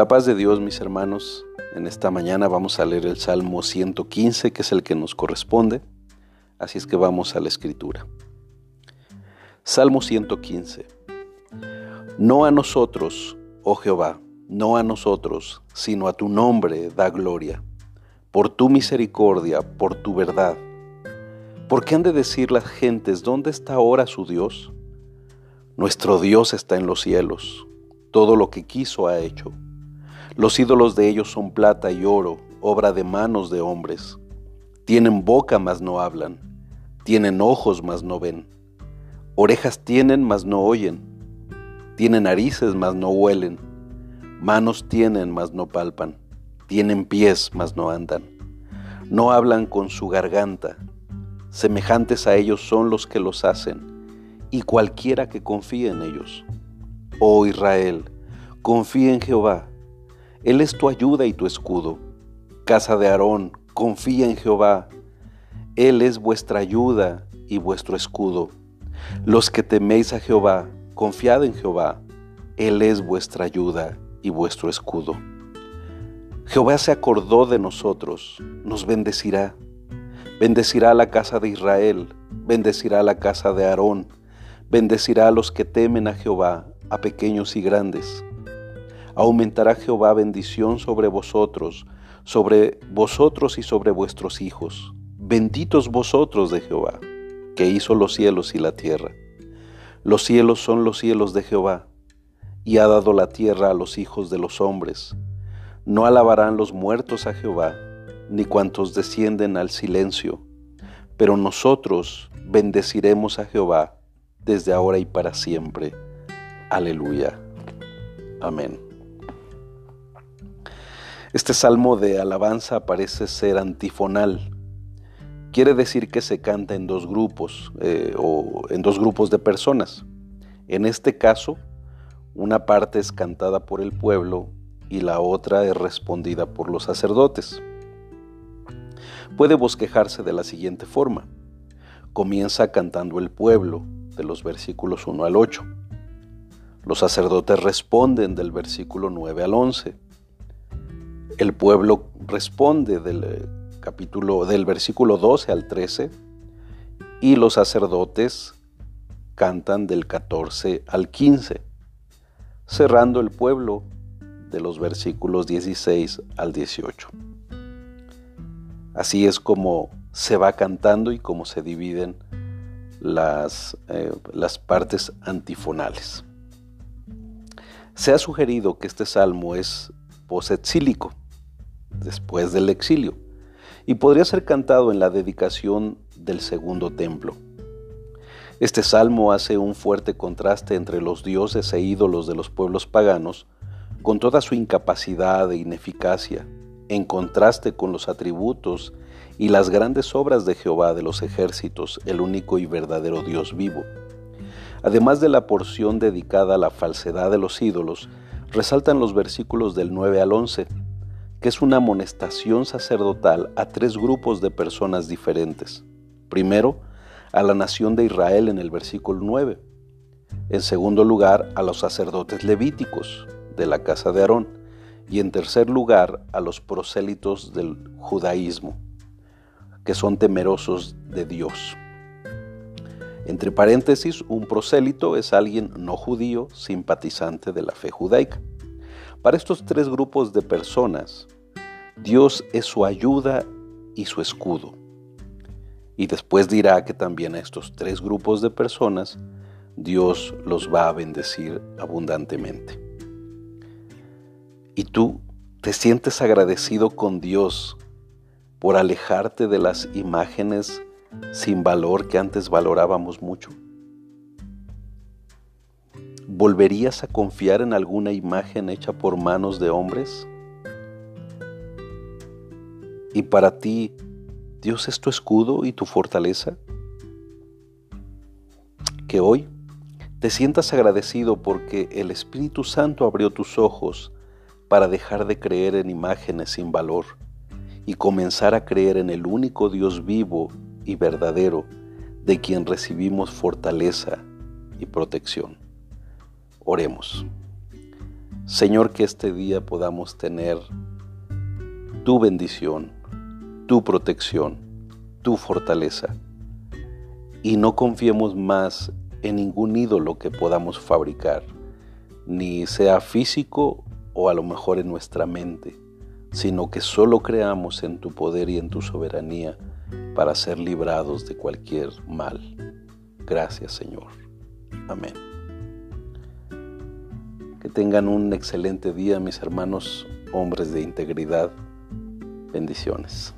la paz de Dios, mis hermanos, en esta mañana vamos a leer el Salmo 115, que es el que nos corresponde. Así es que vamos a la escritura. Salmo 115. No a nosotros, oh Jehová, no a nosotros, sino a tu nombre da gloria, por tu misericordia, por tu verdad. ¿Por qué han de decir las gentes, ¿dónde está ahora su Dios? Nuestro Dios está en los cielos, todo lo que quiso ha hecho. Los ídolos de ellos son plata y oro, obra de manos de hombres. Tienen boca, mas no hablan. Tienen ojos, mas no ven. Orejas tienen, mas no oyen. Tienen narices, mas no huelen. Manos tienen, mas no palpan. Tienen pies, mas no andan. No hablan con su garganta. Semejantes a ellos son los que los hacen, y cualquiera que confíe en ellos. Oh Israel, confía en Jehová él es tu ayuda y tu escudo. Casa de Aarón, confía en Jehová. Él es vuestra ayuda y vuestro escudo. Los que teméis a Jehová, confiad en Jehová. Él es vuestra ayuda y vuestro escudo. Jehová se acordó de nosotros, nos bendecirá. Bendecirá la casa de Israel, bendecirá la casa de Aarón, bendecirá a los que temen a Jehová, a pequeños y grandes. Aumentará Jehová bendición sobre vosotros, sobre vosotros y sobre vuestros hijos. Benditos vosotros de Jehová, que hizo los cielos y la tierra. Los cielos son los cielos de Jehová, y ha dado la tierra a los hijos de los hombres. No alabarán los muertos a Jehová, ni cuantos descienden al silencio, pero nosotros bendeciremos a Jehová desde ahora y para siempre. Aleluya. Amén. Este salmo de alabanza parece ser antifonal. Quiere decir que se canta en dos grupos eh, o en dos grupos de personas. En este caso, una parte es cantada por el pueblo y la otra es respondida por los sacerdotes. Puede bosquejarse de la siguiente forma. Comienza cantando el pueblo, de los versículos 1 al 8. Los sacerdotes responden del versículo 9 al 11 el pueblo responde del eh, capítulo del versículo 12 al 13 y los sacerdotes cantan del 14 al 15, cerrando el pueblo de los versículos 16 al 18. Así es como se va cantando y como se dividen las, eh, las partes antifonales. Se ha sugerido que este salmo es posexílico, después del exilio, y podría ser cantado en la dedicación del segundo templo. Este salmo hace un fuerte contraste entre los dioses e ídolos de los pueblos paganos, con toda su incapacidad e ineficacia, en contraste con los atributos y las grandes obras de Jehová de los ejércitos, el único y verdadero Dios vivo. Además de la porción dedicada a la falsedad de los ídolos, resaltan los versículos del 9 al 11, que es una amonestación sacerdotal a tres grupos de personas diferentes. Primero, a la nación de Israel en el versículo 9. En segundo lugar, a los sacerdotes levíticos de la casa de Aarón. Y en tercer lugar, a los prosélitos del judaísmo, que son temerosos de Dios. Entre paréntesis, un prosélito es alguien no judío simpatizante de la fe judaica. Para estos tres grupos de personas, Dios es su ayuda y su escudo. Y después dirá que también a estos tres grupos de personas, Dios los va a bendecir abundantemente. ¿Y tú te sientes agradecido con Dios por alejarte de las imágenes sin valor que antes valorábamos mucho? ¿Volverías a confiar en alguna imagen hecha por manos de hombres? ¿Y para ti Dios es tu escudo y tu fortaleza? Que hoy te sientas agradecido porque el Espíritu Santo abrió tus ojos para dejar de creer en imágenes sin valor y comenzar a creer en el único Dios vivo y verdadero de quien recibimos fortaleza y protección. Oremos. Señor, que este día podamos tener tu bendición, tu protección, tu fortaleza y no confiemos más en ningún ídolo que podamos fabricar, ni sea físico o a lo mejor en nuestra mente, sino que solo creamos en tu poder y en tu soberanía para ser librados de cualquier mal. Gracias Señor. Amén. Que tengan un excelente día mis hermanos, hombres de integridad. Bendiciones.